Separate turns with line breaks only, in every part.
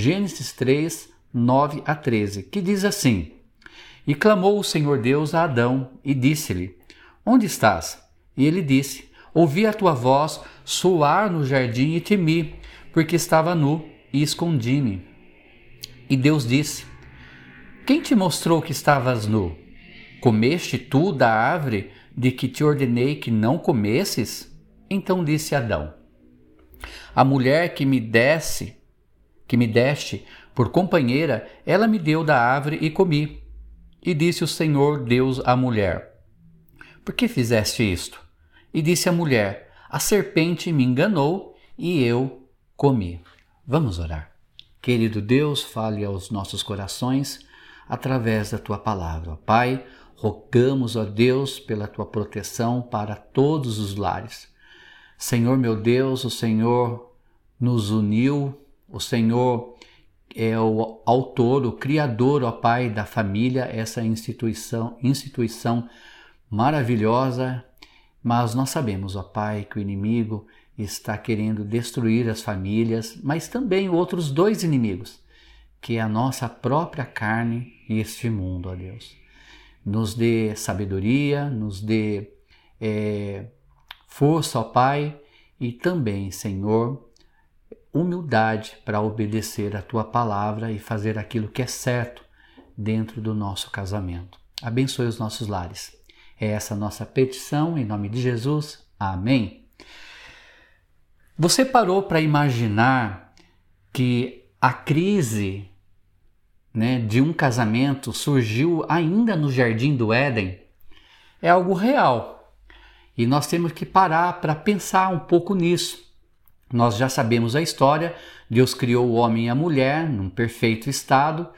Gênesis 3, 9 a 13, que diz assim: E clamou o Senhor Deus a Adão e disse-lhe: Onde estás? E ele disse: Ouvi a tua voz soar no jardim e temi, porque estava nu e escondi-me. E Deus disse: Quem te mostrou que estavas nu? Comeste tu da árvore de que te ordenei que não comesses? Então disse Adão: A mulher que me desse, que me deste por companheira, ela me deu da árvore e comi. E disse o Senhor Deus à mulher: Por que fizeste isto? E disse a mulher: A serpente me enganou e eu comi. Vamos orar. Querido Deus, fale aos nossos corações através da tua palavra. Pai, rogamos a Deus pela tua proteção para todos os lares. Senhor meu Deus, o Senhor nos uniu, o Senhor é o autor, o criador, ó Pai, da família, essa instituição, instituição maravilhosa, mas nós sabemos, ó Pai, que o inimigo está querendo destruir as famílias, mas também outros dois inimigos, que é a nossa própria carne e este mundo, ó Deus. Nos dê sabedoria, nos dê é, força, ó Pai, e também, Senhor, humildade para obedecer a tua palavra e fazer aquilo que é certo dentro do nosso casamento. Abençoe os nossos lares. É essa nossa petição, em nome de Jesus. Amém. Você parou para imaginar que a crise né, de um casamento surgiu ainda no jardim do Éden? É algo real e nós temos que parar para pensar um pouco nisso. Nós já sabemos a história: Deus criou o homem e a mulher num perfeito estado,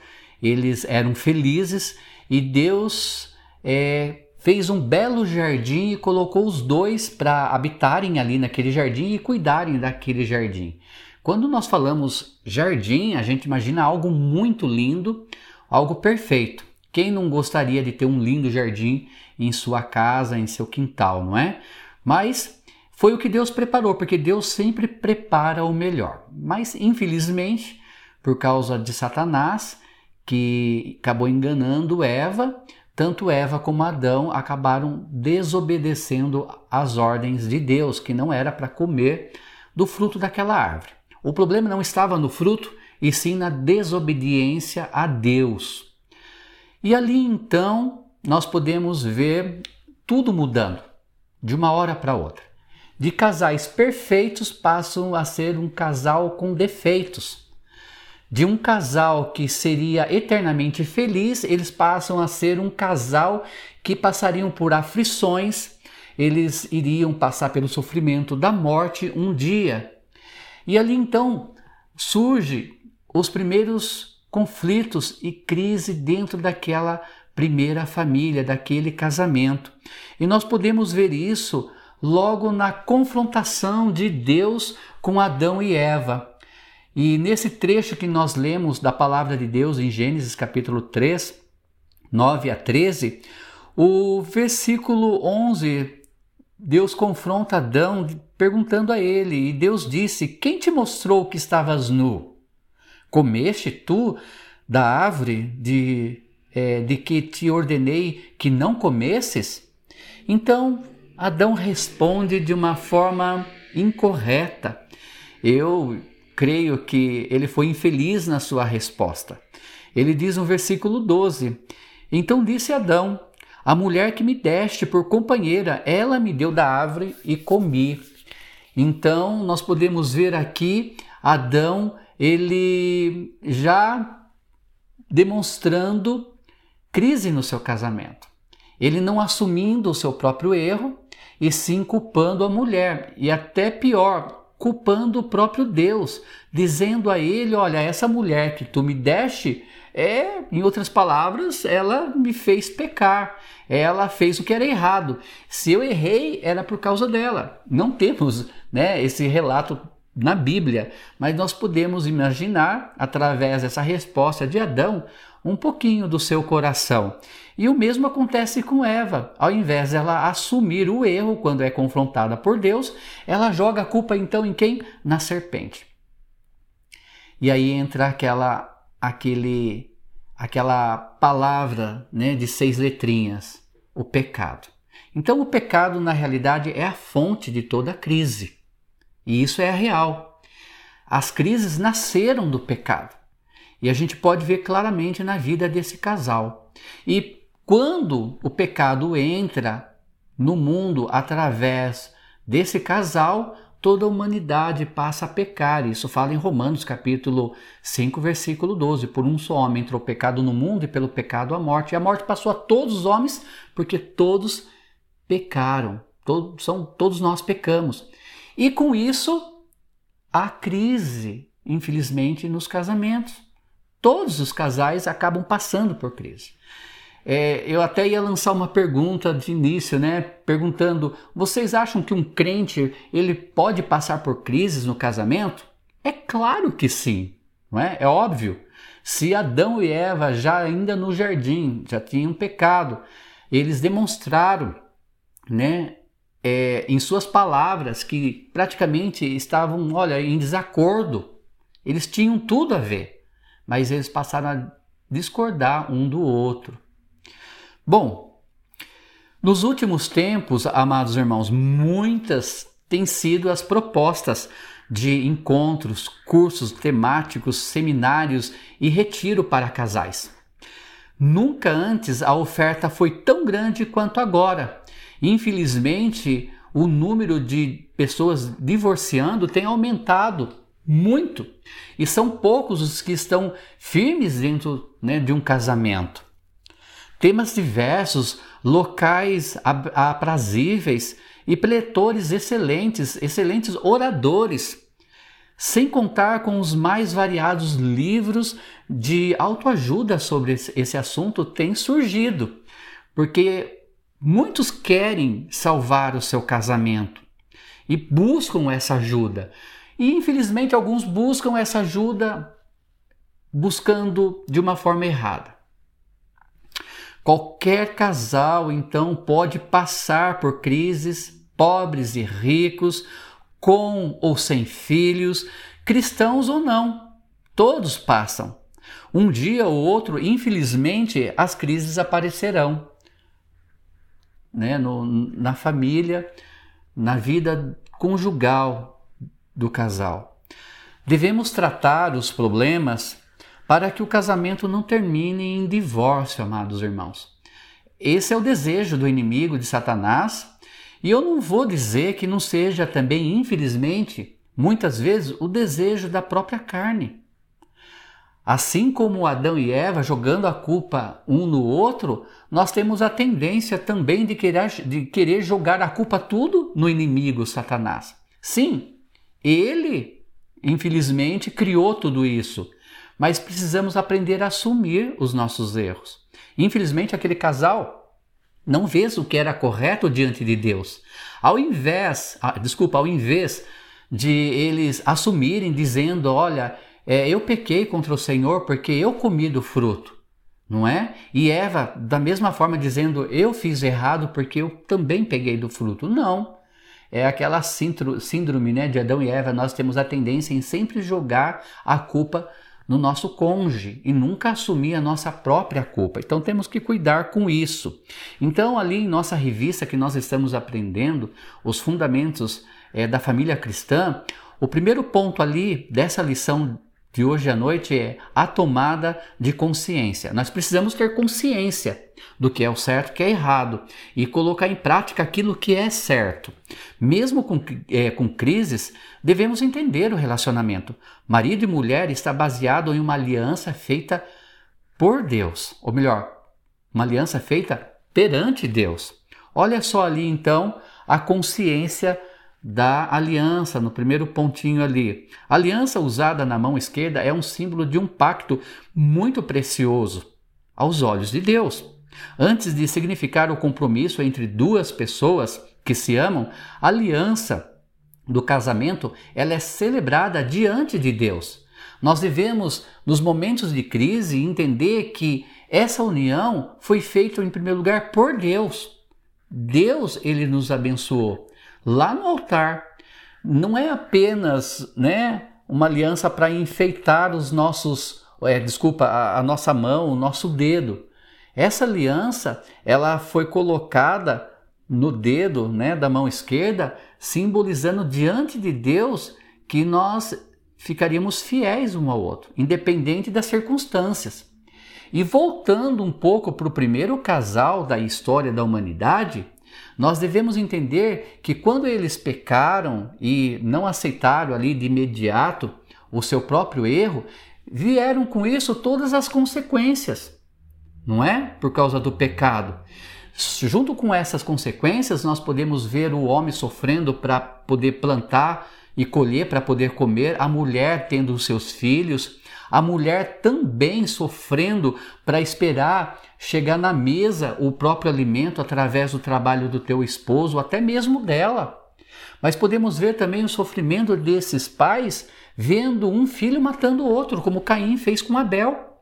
eles eram felizes e Deus é, fez um belo jardim e colocou os dois para habitarem ali naquele jardim e cuidarem daquele jardim. Quando nós falamos jardim, a gente imagina algo muito lindo, algo perfeito. Quem não gostaria de ter um lindo jardim em sua casa, em seu quintal, não é? Mas foi o que Deus preparou, porque Deus sempre prepara o melhor. Mas infelizmente, por causa de Satanás, que acabou enganando Eva, tanto Eva como Adão acabaram desobedecendo as ordens de Deus, que não era para comer do fruto daquela árvore. O problema não estava no fruto, e sim na desobediência a Deus. E ali então nós podemos ver tudo mudando de uma hora para outra. De casais perfeitos passam a ser um casal com defeitos. De um casal que seria eternamente feliz, eles passam a ser um casal que passariam por aflições, eles iriam passar pelo sofrimento da morte um dia. E ali então surge os primeiros conflitos e crise dentro daquela primeira família, daquele casamento. E nós podemos ver isso logo na confrontação de Deus com Adão e Eva. E nesse trecho que nós lemos da palavra de Deus em Gênesis capítulo 3, 9 a 13, o versículo 11, Deus confronta Adão perguntando a ele, e Deus disse: Quem te mostrou que estavas nu? Comeste tu da árvore de é, de que te ordenei que não comesses? Então Adão responde de uma forma incorreta. Eu creio que ele foi infeliz na sua resposta. Ele diz no versículo 12: Então disse Adão: A mulher que me deste por companheira, ela me deu da árvore e comi. Então nós podemos ver aqui Adão, ele já demonstrando crise no seu casamento. Ele não assumindo o seu próprio erro e sim culpando a mulher e até pior, culpando o próprio Deus, dizendo a ele: Olha, essa mulher que tu me deste, é, em outras palavras, ela me fez pecar, ela fez o que era errado. Se eu errei, era por causa dela. Não temos né, esse relato na Bíblia, mas nós podemos imaginar, através dessa resposta de Adão, um pouquinho do seu coração. E o mesmo acontece com Eva. Ao invés dela assumir o erro quando é confrontada por Deus, ela joga a culpa então em quem? Na serpente. E aí entra aquela aquele aquela palavra, né, de seis letrinhas, o pecado. Então o pecado na realidade é a fonte de toda a crise. E isso é real. As crises nasceram do pecado. E a gente pode ver claramente na vida desse casal. E quando o pecado entra no mundo através desse casal, toda a humanidade passa a pecar. Isso fala em Romanos capítulo 5, versículo 12. Por um só homem entrou o pecado no mundo e pelo pecado a morte. E a morte passou a todos os homens porque todos pecaram. São, todos nós pecamos. E com isso, há crise, infelizmente, nos casamentos. Todos os casais acabam passando por crise. É, eu até ia lançar uma pergunta de início, né? Perguntando: vocês acham que um crente ele pode passar por crises no casamento? É claro que sim, não é? É óbvio. Se Adão e Eva já ainda no jardim já tinham pecado, eles demonstraram, né, é, em suas palavras que praticamente estavam, olha, em desacordo. Eles tinham tudo a ver, mas eles passaram a discordar um do outro. Bom, nos últimos tempos, amados irmãos, muitas têm sido as propostas de encontros, cursos temáticos, seminários e retiro para casais. Nunca antes a oferta foi tão grande quanto agora. Infelizmente, o número de pessoas divorciando tem aumentado muito. E são poucos os que estão firmes dentro né, de um casamento. Temas diversos, locais aprazíveis e preletores excelentes, excelentes oradores, sem contar com os mais variados livros de autoajuda sobre esse assunto têm surgido, porque muitos querem salvar o seu casamento e buscam essa ajuda. E infelizmente alguns buscam essa ajuda buscando de uma forma errada. Qualquer casal, então, pode passar por crises, pobres e ricos, com ou sem filhos, cristãos ou não. Todos passam. Um dia ou outro, infelizmente, as crises aparecerão. Né? No, na família, na vida conjugal do casal. Devemos tratar os problemas para que o casamento não termine em divórcio, amados irmãos. Esse é o desejo do inimigo de Satanás, e eu não vou dizer que não seja também, infelizmente, muitas vezes, o desejo da própria carne. Assim como Adão e Eva jogando a culpa um no outro, nós temos a tendência também de querer, de querer jogar a culpa tudo no inimigo Satanás. Sim, ele, infelizmente, criou tudo isso mas precisamos aprender a assumir os nossos erros. Infelizmente, aquele casal não fez o que era correto diante de Deus. Ao invés, ah, desculpa, ao invés de eles assumirem dizendo, olha, é, eu pequei contra o Senhor porque eu comi do fruto, não é? E Eva, da mesma forma, dizendo, eu fiz errado porque eu também peguei do fruto. Não. É aquela síndrome né, de Adão e Eva, nós temos a tendência em sempre jogar a culpa no nosso cônjuge e nunca assumir a nossa própria culpa. Então temos que cuidar com isso. Então, ali em nossa revista que nós estamos aprendendo os fundamentos é, da família cristã, o primeiro ponto ali dessa lição de hoje à noite é a tomada de consciência. Nós precisamos ter consciência do que é o certo, o que é errado e colocar em prática aquilo que é certo. Mesmo com, é, com crises, devemos entender o relacionamento. Marido e mulher está baseado em uma aliança feita por Deus, ou melhor, uma aliança feita perante Deus. Olha só ali então a consciência da aliança, no primeiro pontinho ali. A aliança usada na mão esquerda é um símbolo de um pacto muito precioso aos olhos de Deus. Antes de significar o compromisso entre duas pessoas que se amam, a aliança do casamento ela é celebrada diante de Deus. Nós devemos, nos momentos de crise, entender que essa união foi feita em primeiro lugar por Deus. Deus ele nos abençoou lá no altar. Não é apenas, né, uma aliança para enfeitar os nossos, é, desculpa, a, a nossa mão, o nosso dedo. Essa aliança, ela foi colocada no dedo, né, da mão esquerda, simbolizando diante de Deus que nós ficaríamos fiéis um ao outro, independente das circunstâncias. E voltando um pouco para o primeiro casal da história da humanidade, nós devemos entender que quando eles pecaram e não aceitaram ali de imediato o seu próprio erro, vieram com isso todas as consequências, não é? Por causa do pecado. Junto com essas consequências, nós podemos ver o homem sofrendo para poder plantar e colher para poder comer, a mulher tendo os seus filhos, a mulher também sofrendo para esperar chegar na mesa o próprio alimento através do trabalho do teu esposo, até mesmo dela. Mas podemos ver também o sofrimento desses pais vendo um filho matando o outro, como Caim fez com Abel.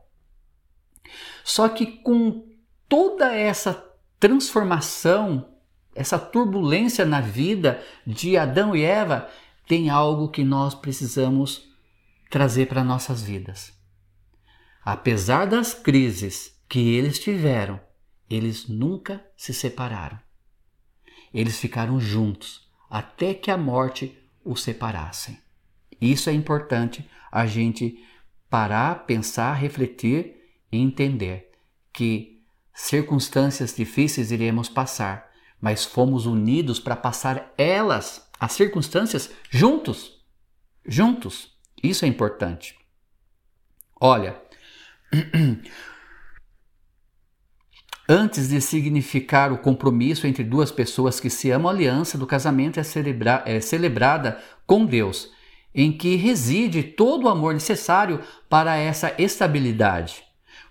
Só que com toda essa transformação, essa turbulência na vida de Adão e Eva, tem algo que nós precisamos trazer para nossas vidas. Apesar das crises que eles tiveram, eles nunca se separaram. Eles ficaram juntos até que a morte os separassem. Isso é importante a gente parar, pensar, refletir e entender que circunstâncias difíceis iremos passar, mas fomos unidos para passar elas, as circunstâncias, juntos. Juntos. Isso é importante. Olha, antes de significar o compromisso entre duas pessoas que se amam, a aliança do casamento é, celebra é celebrada com Deus, em que reside todo o amor necessário para essa estabilidade.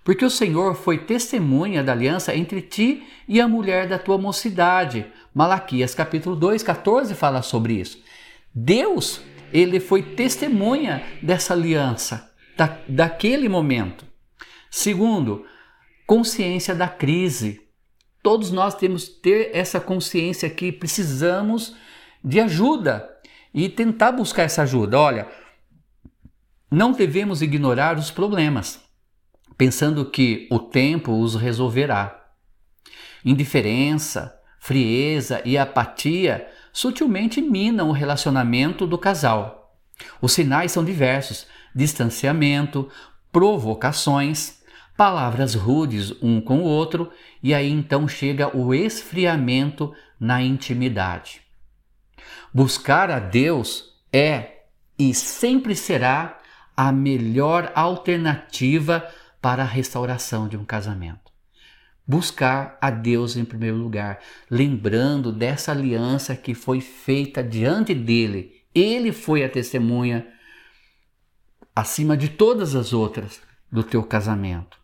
Porque o Senhor foi testemunha da aliança entre ti e a mulher da tua mocidade. Malaquias capítulo 2, 14 fala sobre isso. Deus ele foi testemunha dessa aliança, da, daquele momento. Segundo, consciência da crise. Todos nós temos que ter essa consciência que precisamos de ajuda e tentar buscar essa ajuda. Olha, não devemos ignorar os problemas, pensando que o tempo os resolverá. Indiferença, frieza e apatia sutilmente minam o relacionamento do casal. Os sinais são diversos: distanciamento, provocações, palavras rudes um com o outro, e aí então chega o esfriamento na intimidade. Buscar a Deus é e sempre será a melhor alternativa para a restauração de um casamento buscar a Deus em primeiro lugar, lembrando dessa aliança que foi feita diante dele. Ele foi a testemunha acima de todas as outras do teu casamento.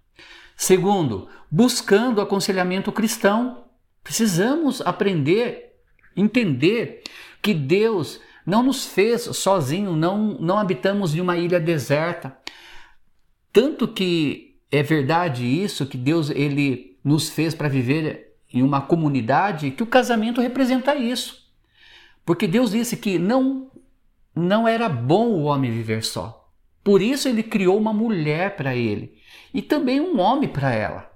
Segundo, buscando aconselhamento cristão. Precisamos aprender, entender que Deus não nos fez sozinho, não, não habitamos em uma ilha deserta. Tanto que é verdade isso que Deus ele nos fez para viver em uma comunidade que o casamento representa isso. Porque Deus disse que não não era bom o homem viver só. Por isso ele criou uma mulher para ele e também um homem para ela,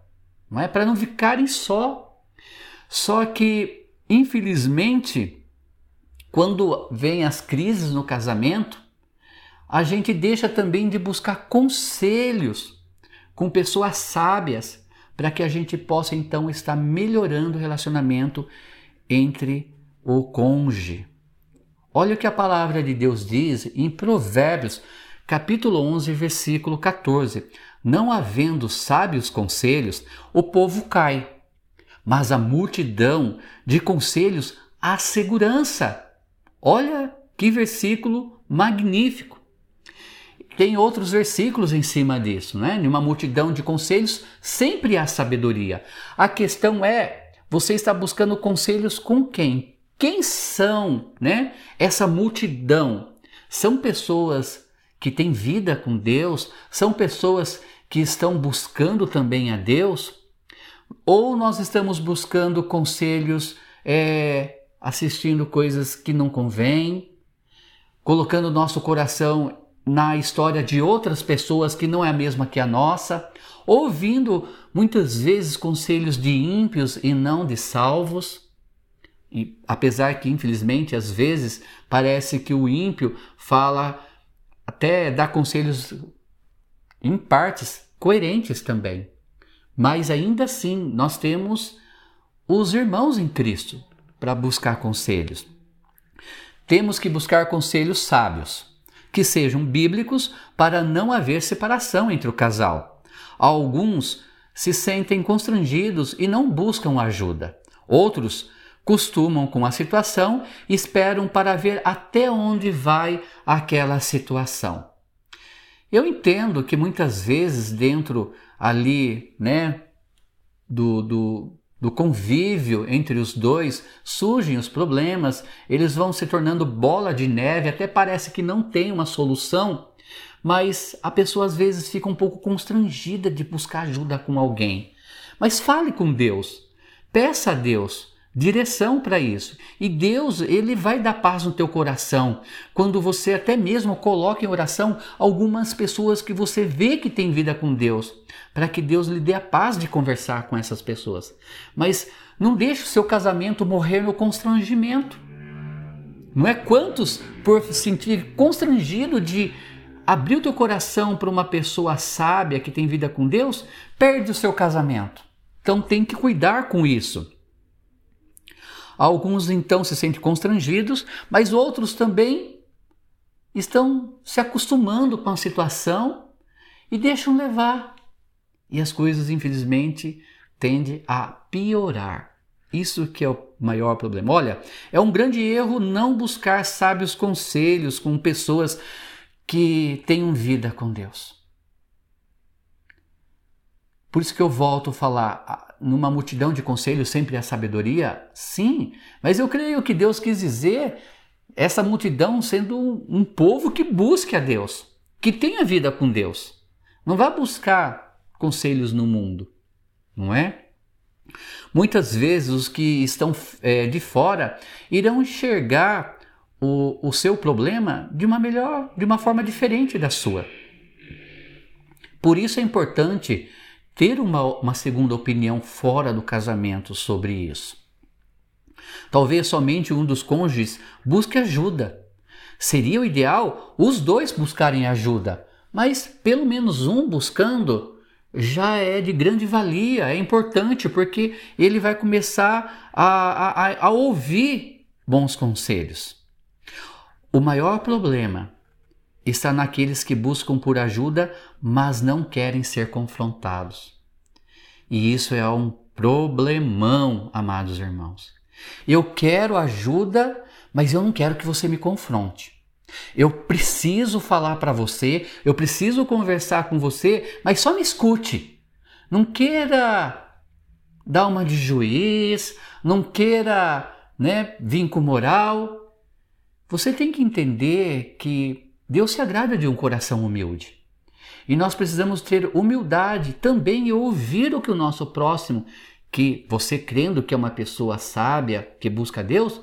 não é para não ficarem só. Só que infelizmente, quando vem as crises no casamento, a gente deixa também de buscar conselhos com pessoas sábias para que a gente possa então estar melhorando o relacionamento entre o cônjuge. Olha o que a palavra de Deus diz em Provérbios, capítulo 11, versículo 14. Não havendo sábios conselhos, o povo cai, mas a multidão de conselhos há segurança. Olha que versículo magnífico. Tem outros versículos em cima disso, né? Numa multidão de conselhos sempre há sabedoria. A questão é, você está buscando conselhos com quem? Quem são, né? Essa multidão são pessoas que têm vida com Deus, são pessoas que estão buscando também a Deus, ou nós estamos buscando conselhos é, assistindo coisas que não convêm, colocando nosso coração na história de outras pessoas que não é a mesma que a nossa, ouvindo muitas vezes conselhos de ímpios e não de salvos. E apesar que, infelizmente, às vezes parece que o ímpio fala, até dá conselhos em partes coerentes também. Mas ainda assim, nós temos os irmãos em Cristo para buscar conselhos. Temos que buscar conselhos sábios, que sejam bíblicos para não haver separação entre o casal. Alguns se sentem constrangidos e não buscam ajuda. Outros costumam com a situação e esperam para ver até onde vai aquela situação. Eu entendo que muitas vezes dentro ali, né, do, do, do convívio entre os dois, surgem os problemas, eles vão se tornando bola de neve, até parece que não tem uma solução, mas a pessoa às vezes fica um pouco constrangida de buscar ajuda com alguém. Mas fale com Deus, peça a Deus direção para isso. E Deus, ele vai dar paz no teu coração. Quando você até mesmo coloca em oração algumas pessoas que você vê que tem vida com Deus, para que Deus lhe dê a paz de conversar com essas pessoas. Mas não deixe o seu casamento morrer no constrangimento. Não é quantos por sentir constrangido de abrir o teu coração para uma pessoa sábia que tem vida com Deus, perde o seu casamento. Então tem que cuidar com isso. Alguns então se sentem constrangidos, mas outros também estão se acostumando com a situação e deixam levar. E as coisas, infelizmente, tendem a piorar. Isso que é o maior problema. Olha, é um grande erro não buscar sábios conselhos com pessoas que tenham vida com Deus. Por isso que eu volto a falar, numa multidão de conselhos sempre há sabedoria? Sim, mas eu creio que Deus quis dizer essa multidão sendo um, um povo que busque a Deus, que tenha vida com Deus. Não vá buscar conselhos no mundo, não é? Muitas vezes os que estão é, de fora irão enxergar o, o seu problema de uma melhor, de uma forma diferente da sua. Por isso é importante ter uma, uma segunda opinião fora do casamento sobre isso. Talvez somente um dos cônjuges busque ajuda. Seria o ideal os dois buscarem ajuda, mas pelo menos um buscando já é de grande valia, é importante porque ele vai começar a, a, a ouvir bons conselhos. O maior problema está naqueles que buscam por ajuda, mas não querem ser confrontados. E isso é um problemão, amados irmãos. Eu quero ajuda, mas eu não quero que você me confronte. Eu preciso falar para você, eu preciso conversar com você, mas só me escute. Não queira dar uma de juiz, não queira né, vir com moral. Você tem que entender que Deus se agrada de um coração humilde. E nós precisamos ter humildade também e ouvir o que o nosso próximo, que você crendo que é uma pessoa sábia, que busca Deus,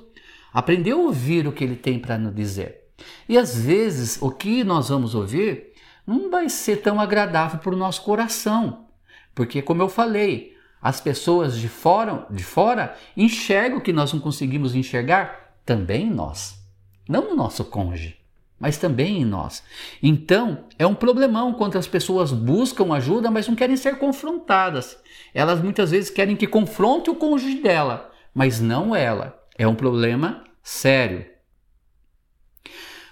aprendeu a ouvir o que ele tem para nos dizer. E às vezes o que nós vamos ouvir não vai ser tão agradável para o nosso coração, porque como eu falei, as pessoas de fora, de fora enxergam o que nós não conseguimos enxergar também nós, não no nosso cônjuge mas também em nós. Então, é um problemão quando as pessoas buscam ajuda, mas não querem ser confrontadas. Elas muitas vezes querem que confronte o cônjuge dela, mas não ela. É um problema sério.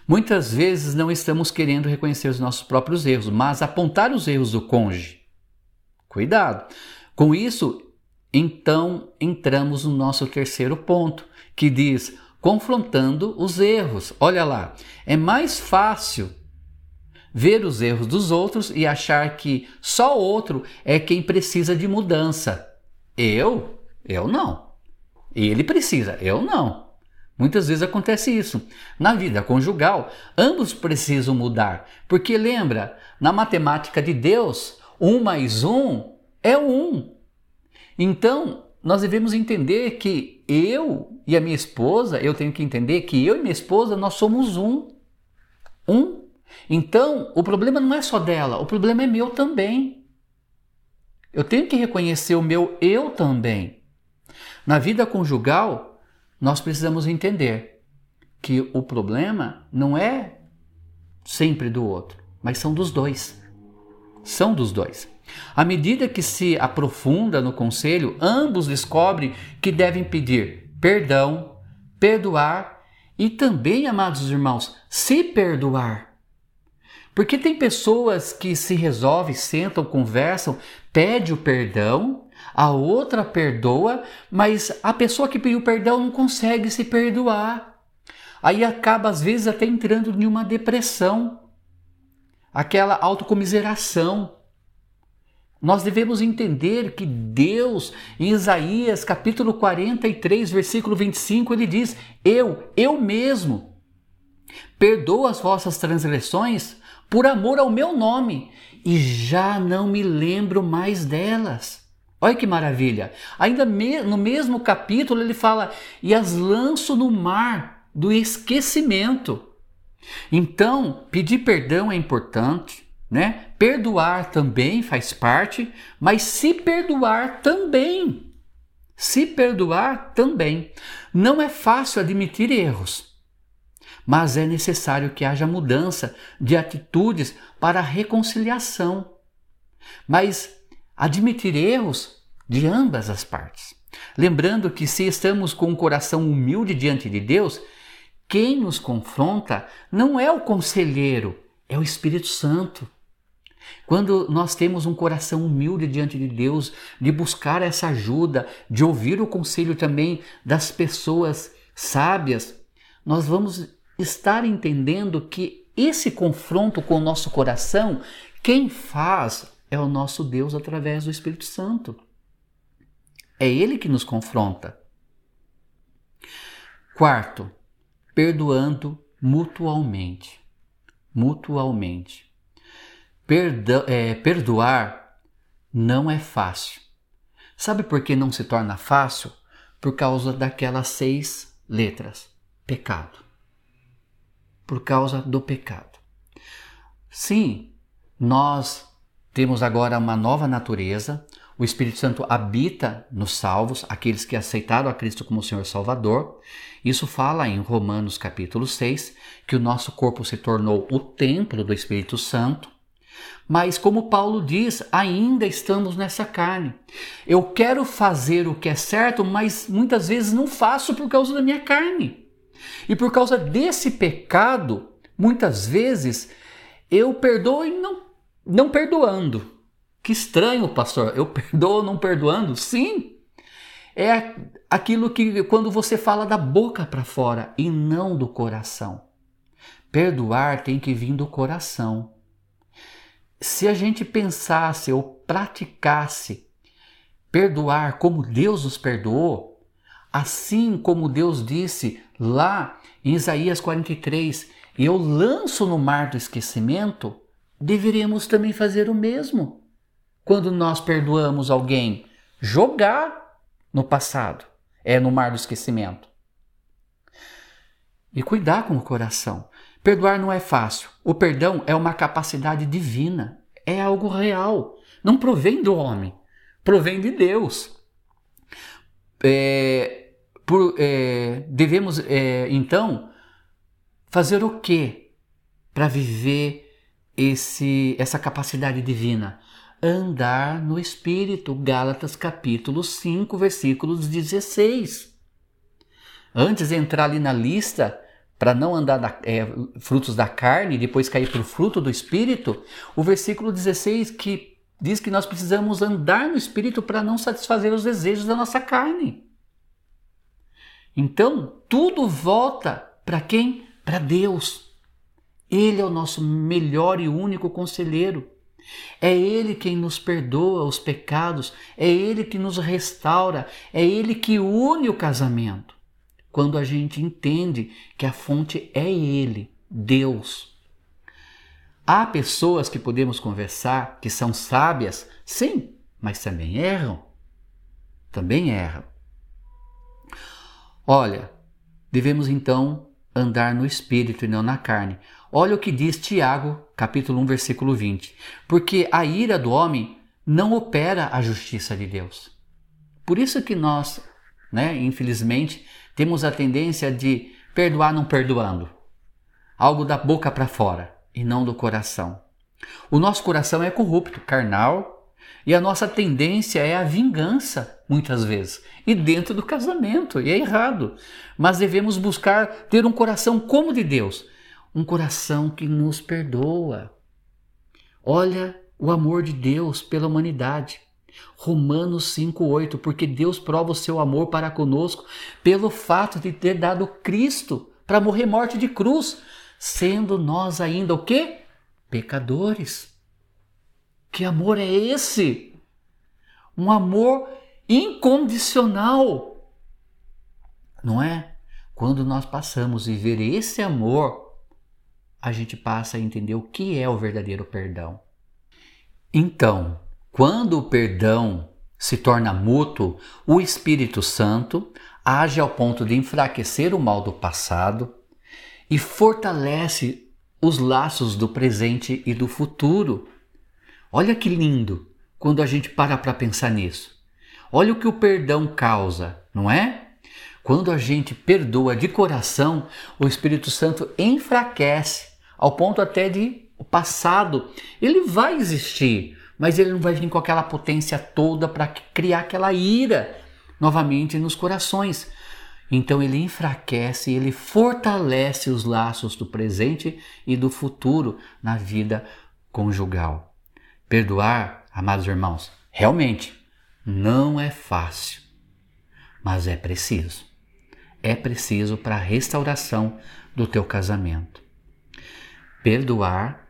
Muitas vezes não estamos querendo reconhecer os nossos próprios erros, mas apontar os erros do cônjuge. Cuidado. Com isso, então entramos no nosso terceiro ponto, que diz: confrontando os erros. Olha lá, é mais fácil ver os erros dos outros e achar que só o outro é quem precisa de mudança. Eu? Eu não. Ele precisa, eu não. Muitas vezes acontece isso. Na vida conjugal, ambos precisam mudar. Porque lembra, na matemática de Deus, um mais um é um. Então, nós devemos entender que eu e a minha esposa, eu tenho que entender que eu e minha esposa nós somos um. Um. Então, o problema não é só dela, o problema é meu também. Eu tenho que reconhecer o meu eu também. Na vida conjugal, nós precisamos entender que o problema não é sempre do outro, mas são dos dois. São dos dois. À medida que se aprofunda no conselho, ambos descobrem que devem pedir perdão, perdoar e também, amados irmãos, se perdoar. Porque tem pessoas que se resolvem, sentam, conversam, pede o perdão, a outra perdoa, mas a pessoa que pediu perdão não consegue se perdoar. Aí acaba às vezes até entrando em uma depressão, aquela autocomiseração. Nós devemos entender que Deus, em Isaías capítulo 43, versículo 25, ele diz: Eu, eu mesmo, perdoo as vossas transgressões por amor ao meu nome, e já não me lembro mais delas. Olha que maravilha! Ainda no mesmo capítulo ele fala: E as lanço no mar do esquecimento. Então, pedir perdão é importante, né? Perdoar também faz parte, mas se perdoar também. Se perdoar também. Não é fácil admitir erros, mas é necessário que haja mudança de atitudes para a reconciliação. Mas admitir erros de ambas as partes. Lembrando que se estamos com um coração humilde diante de Deus, quem nos confronta não é o conselheiro, é o Espírito Santo. Quando nós temos um coração humilde diante de Deus, de buscar essa ajuda, de ouvir o conselho também das pessoas sábias, nós vamos estar entendendo que esse confronto com o nosso coração, quem faz é o nosso Deus através do Espírito Santo. É Ele que nos confronta. Quarto, perdoando mutualmente. Mutualmente. Perdo, é, perdoar não é fácil. Sabe por que não se torna fácil? Por causa daquelas seis letras: pecado. Por causa do pecado. Sim, nós temos agora uma nova natureza, o Espírito Santo habita nos salvos, aqueles que aceitaram a Cristo como Senhor Salvador. Isso fala em Romanos capítulo 6, que o nosso corpo se tornou o templo do Espírito Santo. Mas, como Paulo diz, ainda estamos nessa carne. Eu quero fazer o que é certo, mas muitas vezes não faço por causa da minha carne. E por causa desse pecado, muitas vezes eu perdoo e não, não perdoando. Que estranho, pastor. Eu perdoo não perdoando? Sim. É aquilo que quando você fala da boca para fora e não do coração. Perdoar tem que vir do coração. Se a gente pensasse ou praticasse perdoar como Deus nos perdoou, assim como Deus disse lá em Isaías 43, eu lanço no mar do esquecimento, deveríamos também fazer o mesmo quando nós perdoamos alguém? Jogar no passado, é no mar do esquecimento. E cuidar com o coração. Perdoar não é fácil. O perdão é uma capacidade divina, é algo real. Não provém do homem, provém de Deus. É, por, é, devemos, é, então, fazer o que para viver esse, essa capacidade divina? andar no Espírito. Gálatas capítulo 5, versículos 16. Antes de entrar ali na lista, para não andar da, é, frutos da carne e depois cair para o fruto do Espírito, o versículo 16 que diz que nós precisamos andar no Espírito para não satisfazer os desejos da nossa carne. Então, tudo volta para quem? Para Deus. Ele é o nosso melhor e único conselheiro. É Ele quem nos perdoa os pecados, é Ele que nos restaura, é Ele que une o casamento. Quando a gente entende que a fonte é Ele, Deus. Há pessoas que podemos conversar que são sábias, sim, mas também erram. Também erram. Olha, devemos então andar no espírito e não na carne. Olha o que diz Tiago, capítulo 1, versículo 20. Porque a ira do homem não opera a justiça de Deus. Por isso que nós, né, infelizmente, temos a tendência de perdoar não perdoando. Algo da boca para fora e não do coração. O nosso coração é corrupto, carnal, e a nossa tendência é a vingança, muitas vezes, e dentro do casamento, e é errado. Mas devemos buscar ter um coração como de Deus, um coração que nos perdoa. Olha o amor de Deus pela humanidade. Romanos 5:8, porque Deus prova o seu amor para conosco pelo fato de ter dado Cristo para morrer morte de cruz, sendo nós ainda o quê? Pecadores. Que amor é esse? Um amor incondicional. Não é? Quando nós passamos a viver esse amor, a gente passa a entender o que é o verdadeiro perdão. Então, quando o perdão se torna mútuo, o Espírito Santo age ao ponto de enfraquecer o mal do passado e fortalece os laços do presente e do futuro. Olha que lindo quando a gente para para pensar nisso. Olha o que o perdão causa, não é? Quando a gente perdoa de coração, o Espírito Santo enfraquece ao ponto até de o passado, ele vai existir, mas ele não vai vir com aquela potência toda para criar aquela ira novamente nos corações. Então ele enfraquece, ele fortalece os laços do presente e do futuro na vida conjugal. Perdoar, amados irmãos, realmente não é fácil, mas é preciso. É preciso para a restauração do teu casamento. Perdoar,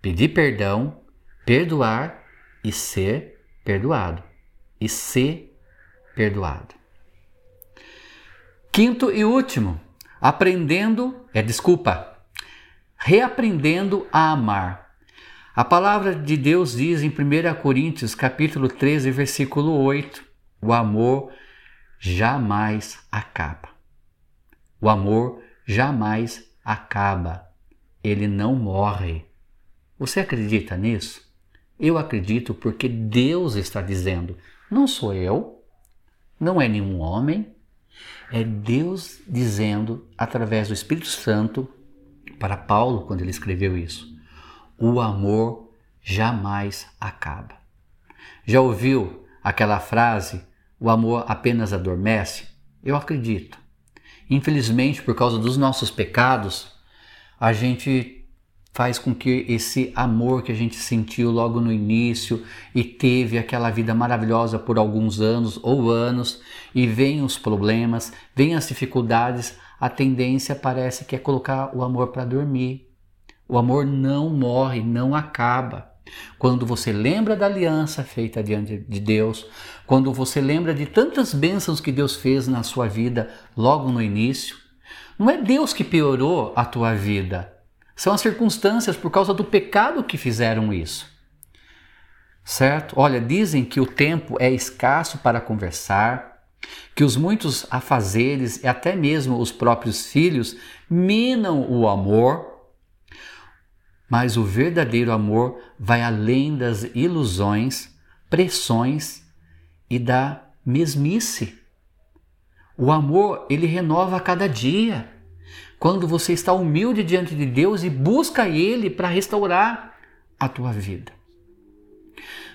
pedir perdão perdoar e ser perdoado. E ser perdoado. Quinto e último, aprendendo, é desculpa, reaprendendo a amar. A palavra de Deus diz em 1 Coríntios, capítulo 13, versículo 8, o amor jamais acaba. O amor jamais acaba. Ele não morre. Você acredita nisso? Eu acredito porque Deus está dizendo, não sou eu, não é nenhum homem, é Deus dizendo através do Espírito Santo para Paulo quando ele escreveu isso. O amor jamais acaba. Já ouviu aquela frase, o amor apenas adormece? Eu acredito. Infelizmente, por causa dos nossos pecados, a gente faz com que esse amor que a gente sentiu logo no início e teve aquela vida maravilhosa por alguns anos ou anos e vem os problemas, vem as dificuldades, a tendência parece que é colocar o amor para dormir. O amor não morre, não acaba. Quando você lembra da aliança feita diante de Deus, quando você lembra de tantas bênçãos que Deus fez na sua vida logo no início, não é Deus que piorou a tua vida, são as circunstâncias por causa do pecado que fizeram isso. Certo? Olha, dizem que o tempo é escasso para conversar, que os muitos afazeres e até mesmo os próprios filhos minam o amor, mas o verdadeiro amor vai além das ilusões, pressões e da mesmice. O amor, ele renova a cada dia quando você está humilde diante de Deus e busca Ele para restaurar a tua vida.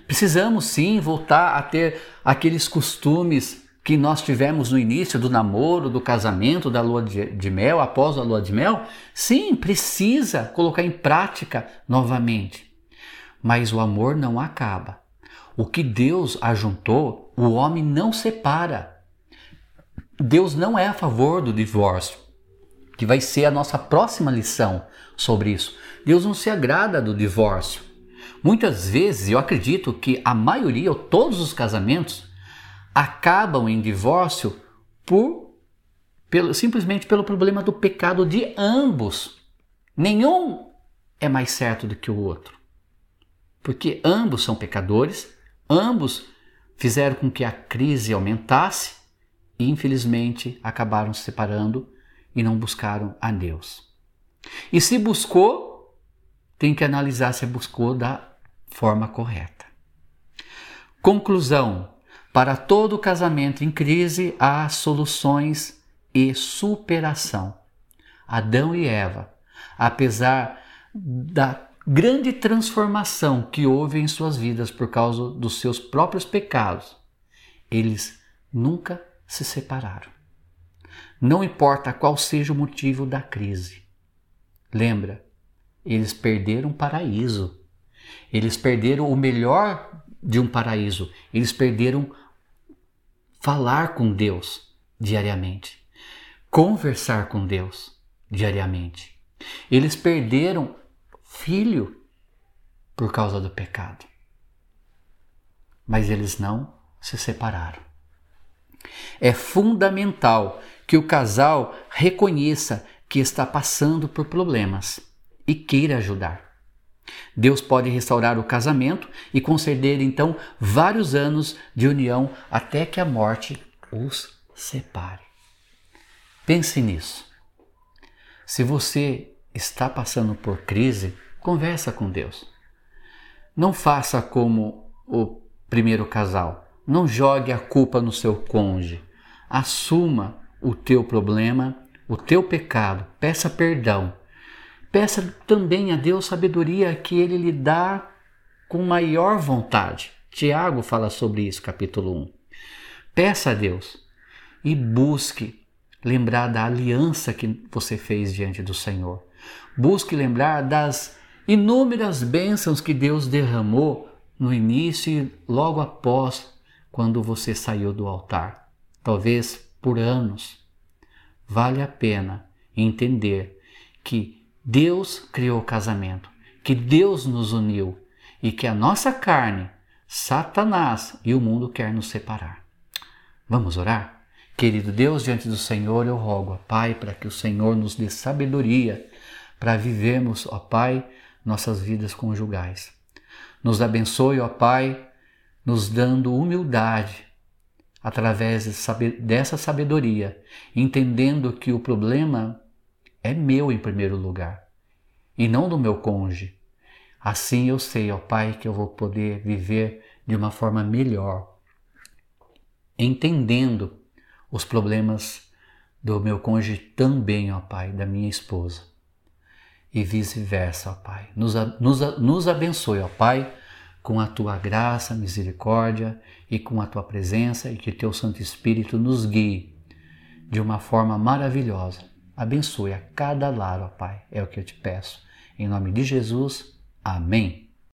Precisamos sim voltar a ter aqueles costumes que nós tivemos no início do namoro, do casamento, da lua de, mel, após a lua de mel? Sim, precisa colocar em prática novamente. Mas o amor não acaba. O que Deus ajuntou, o homem não separa. Deus não é a favor do divórcio que vai ser a nossa próxima lição sobre isso. Deus não se agrada do divórcio. Muitas vezes, eu acredito que a maioria ou todos os casamentos acabam em divórcio por pelo, simplesmente pelo problema do pecado de ambos. Nenhum é mais certo do que o outro. Porque ambos são pecadores, ambos fizeram com que a crise aumentasse e infelizmente acabaram se separando e não buscaram a Deus. E se buscou, tem que analisar se buscou da forma correta. Conclusão: para todo casamento em crise há soluções e superação. Adão e Eva, apesar da grande transformação que houve em suas vidas por causa dos seus próprios pecados, eles nunca se separaram. Não importa qual seja o motivo da crise. Lembra, eles perderam o paraíso. Eles perderam o melhor de um paraíso. Eles perderam falar com Deus diariamente, conversar com Deus diariamente. Eles perderam filho por causa do pecado. Mas eles não se separaram. É fundamental que o casal reconheça que está passando por problemas e queira ajudar. Deus pode restaurar o casamento e conceder então vários anos de união até que a morte os separe. Pense nisso. Se você está passando por crise, conversa com Deus. Não faça como o primeiro casal. Não jogue a culpa no seu cônjuge. Assuma o teu problema, o teu pecado. Peça perdão Peça também a Deus sabedoria que Ele lhe dá com maior vontade. Tiago fala sobre isso, capítulo 1. Peça a Deus e busque lembrar da aliança que você fez diante do Senhor. Busque lembrar das inúmeras bênçãos que Deus derramou no início e logo após quando você saiu do altar. Talvez por anos. Vale a pena entender que Deus criou o casamento, que Deus nos uniu e que a nossa carne, Satanás e o mundo quer nos separar. Vamos orar? Querido Deus, diante do Senhor eu rogo, ó Pai, para que o Senhor nos dê sabedoria para vivermos, ó Pai, nossas vidas conjugais. Nos abençoe, ó Pai, nos dando humildade através dessa sabedoria, entendendo que o problema é meu em primeiro lugar e não do meu cônjuge. Assim eu sei, ó Pai, que eu vou poder viver de uma forma melhor, entendendo os problemas do meu cônjuge também, ó Pai, da minha esposa. E vice-versa, ó Pai. Nos, nos, nos abençoe, ó Pai, com a tua graça, misericórdia e com a tua presença e que teu Santo Espírito nos guie de uma forma maravilhosa Abençoe a cada lar, ó Pai, é o que eu te peço. Em nome de Jesus, amém.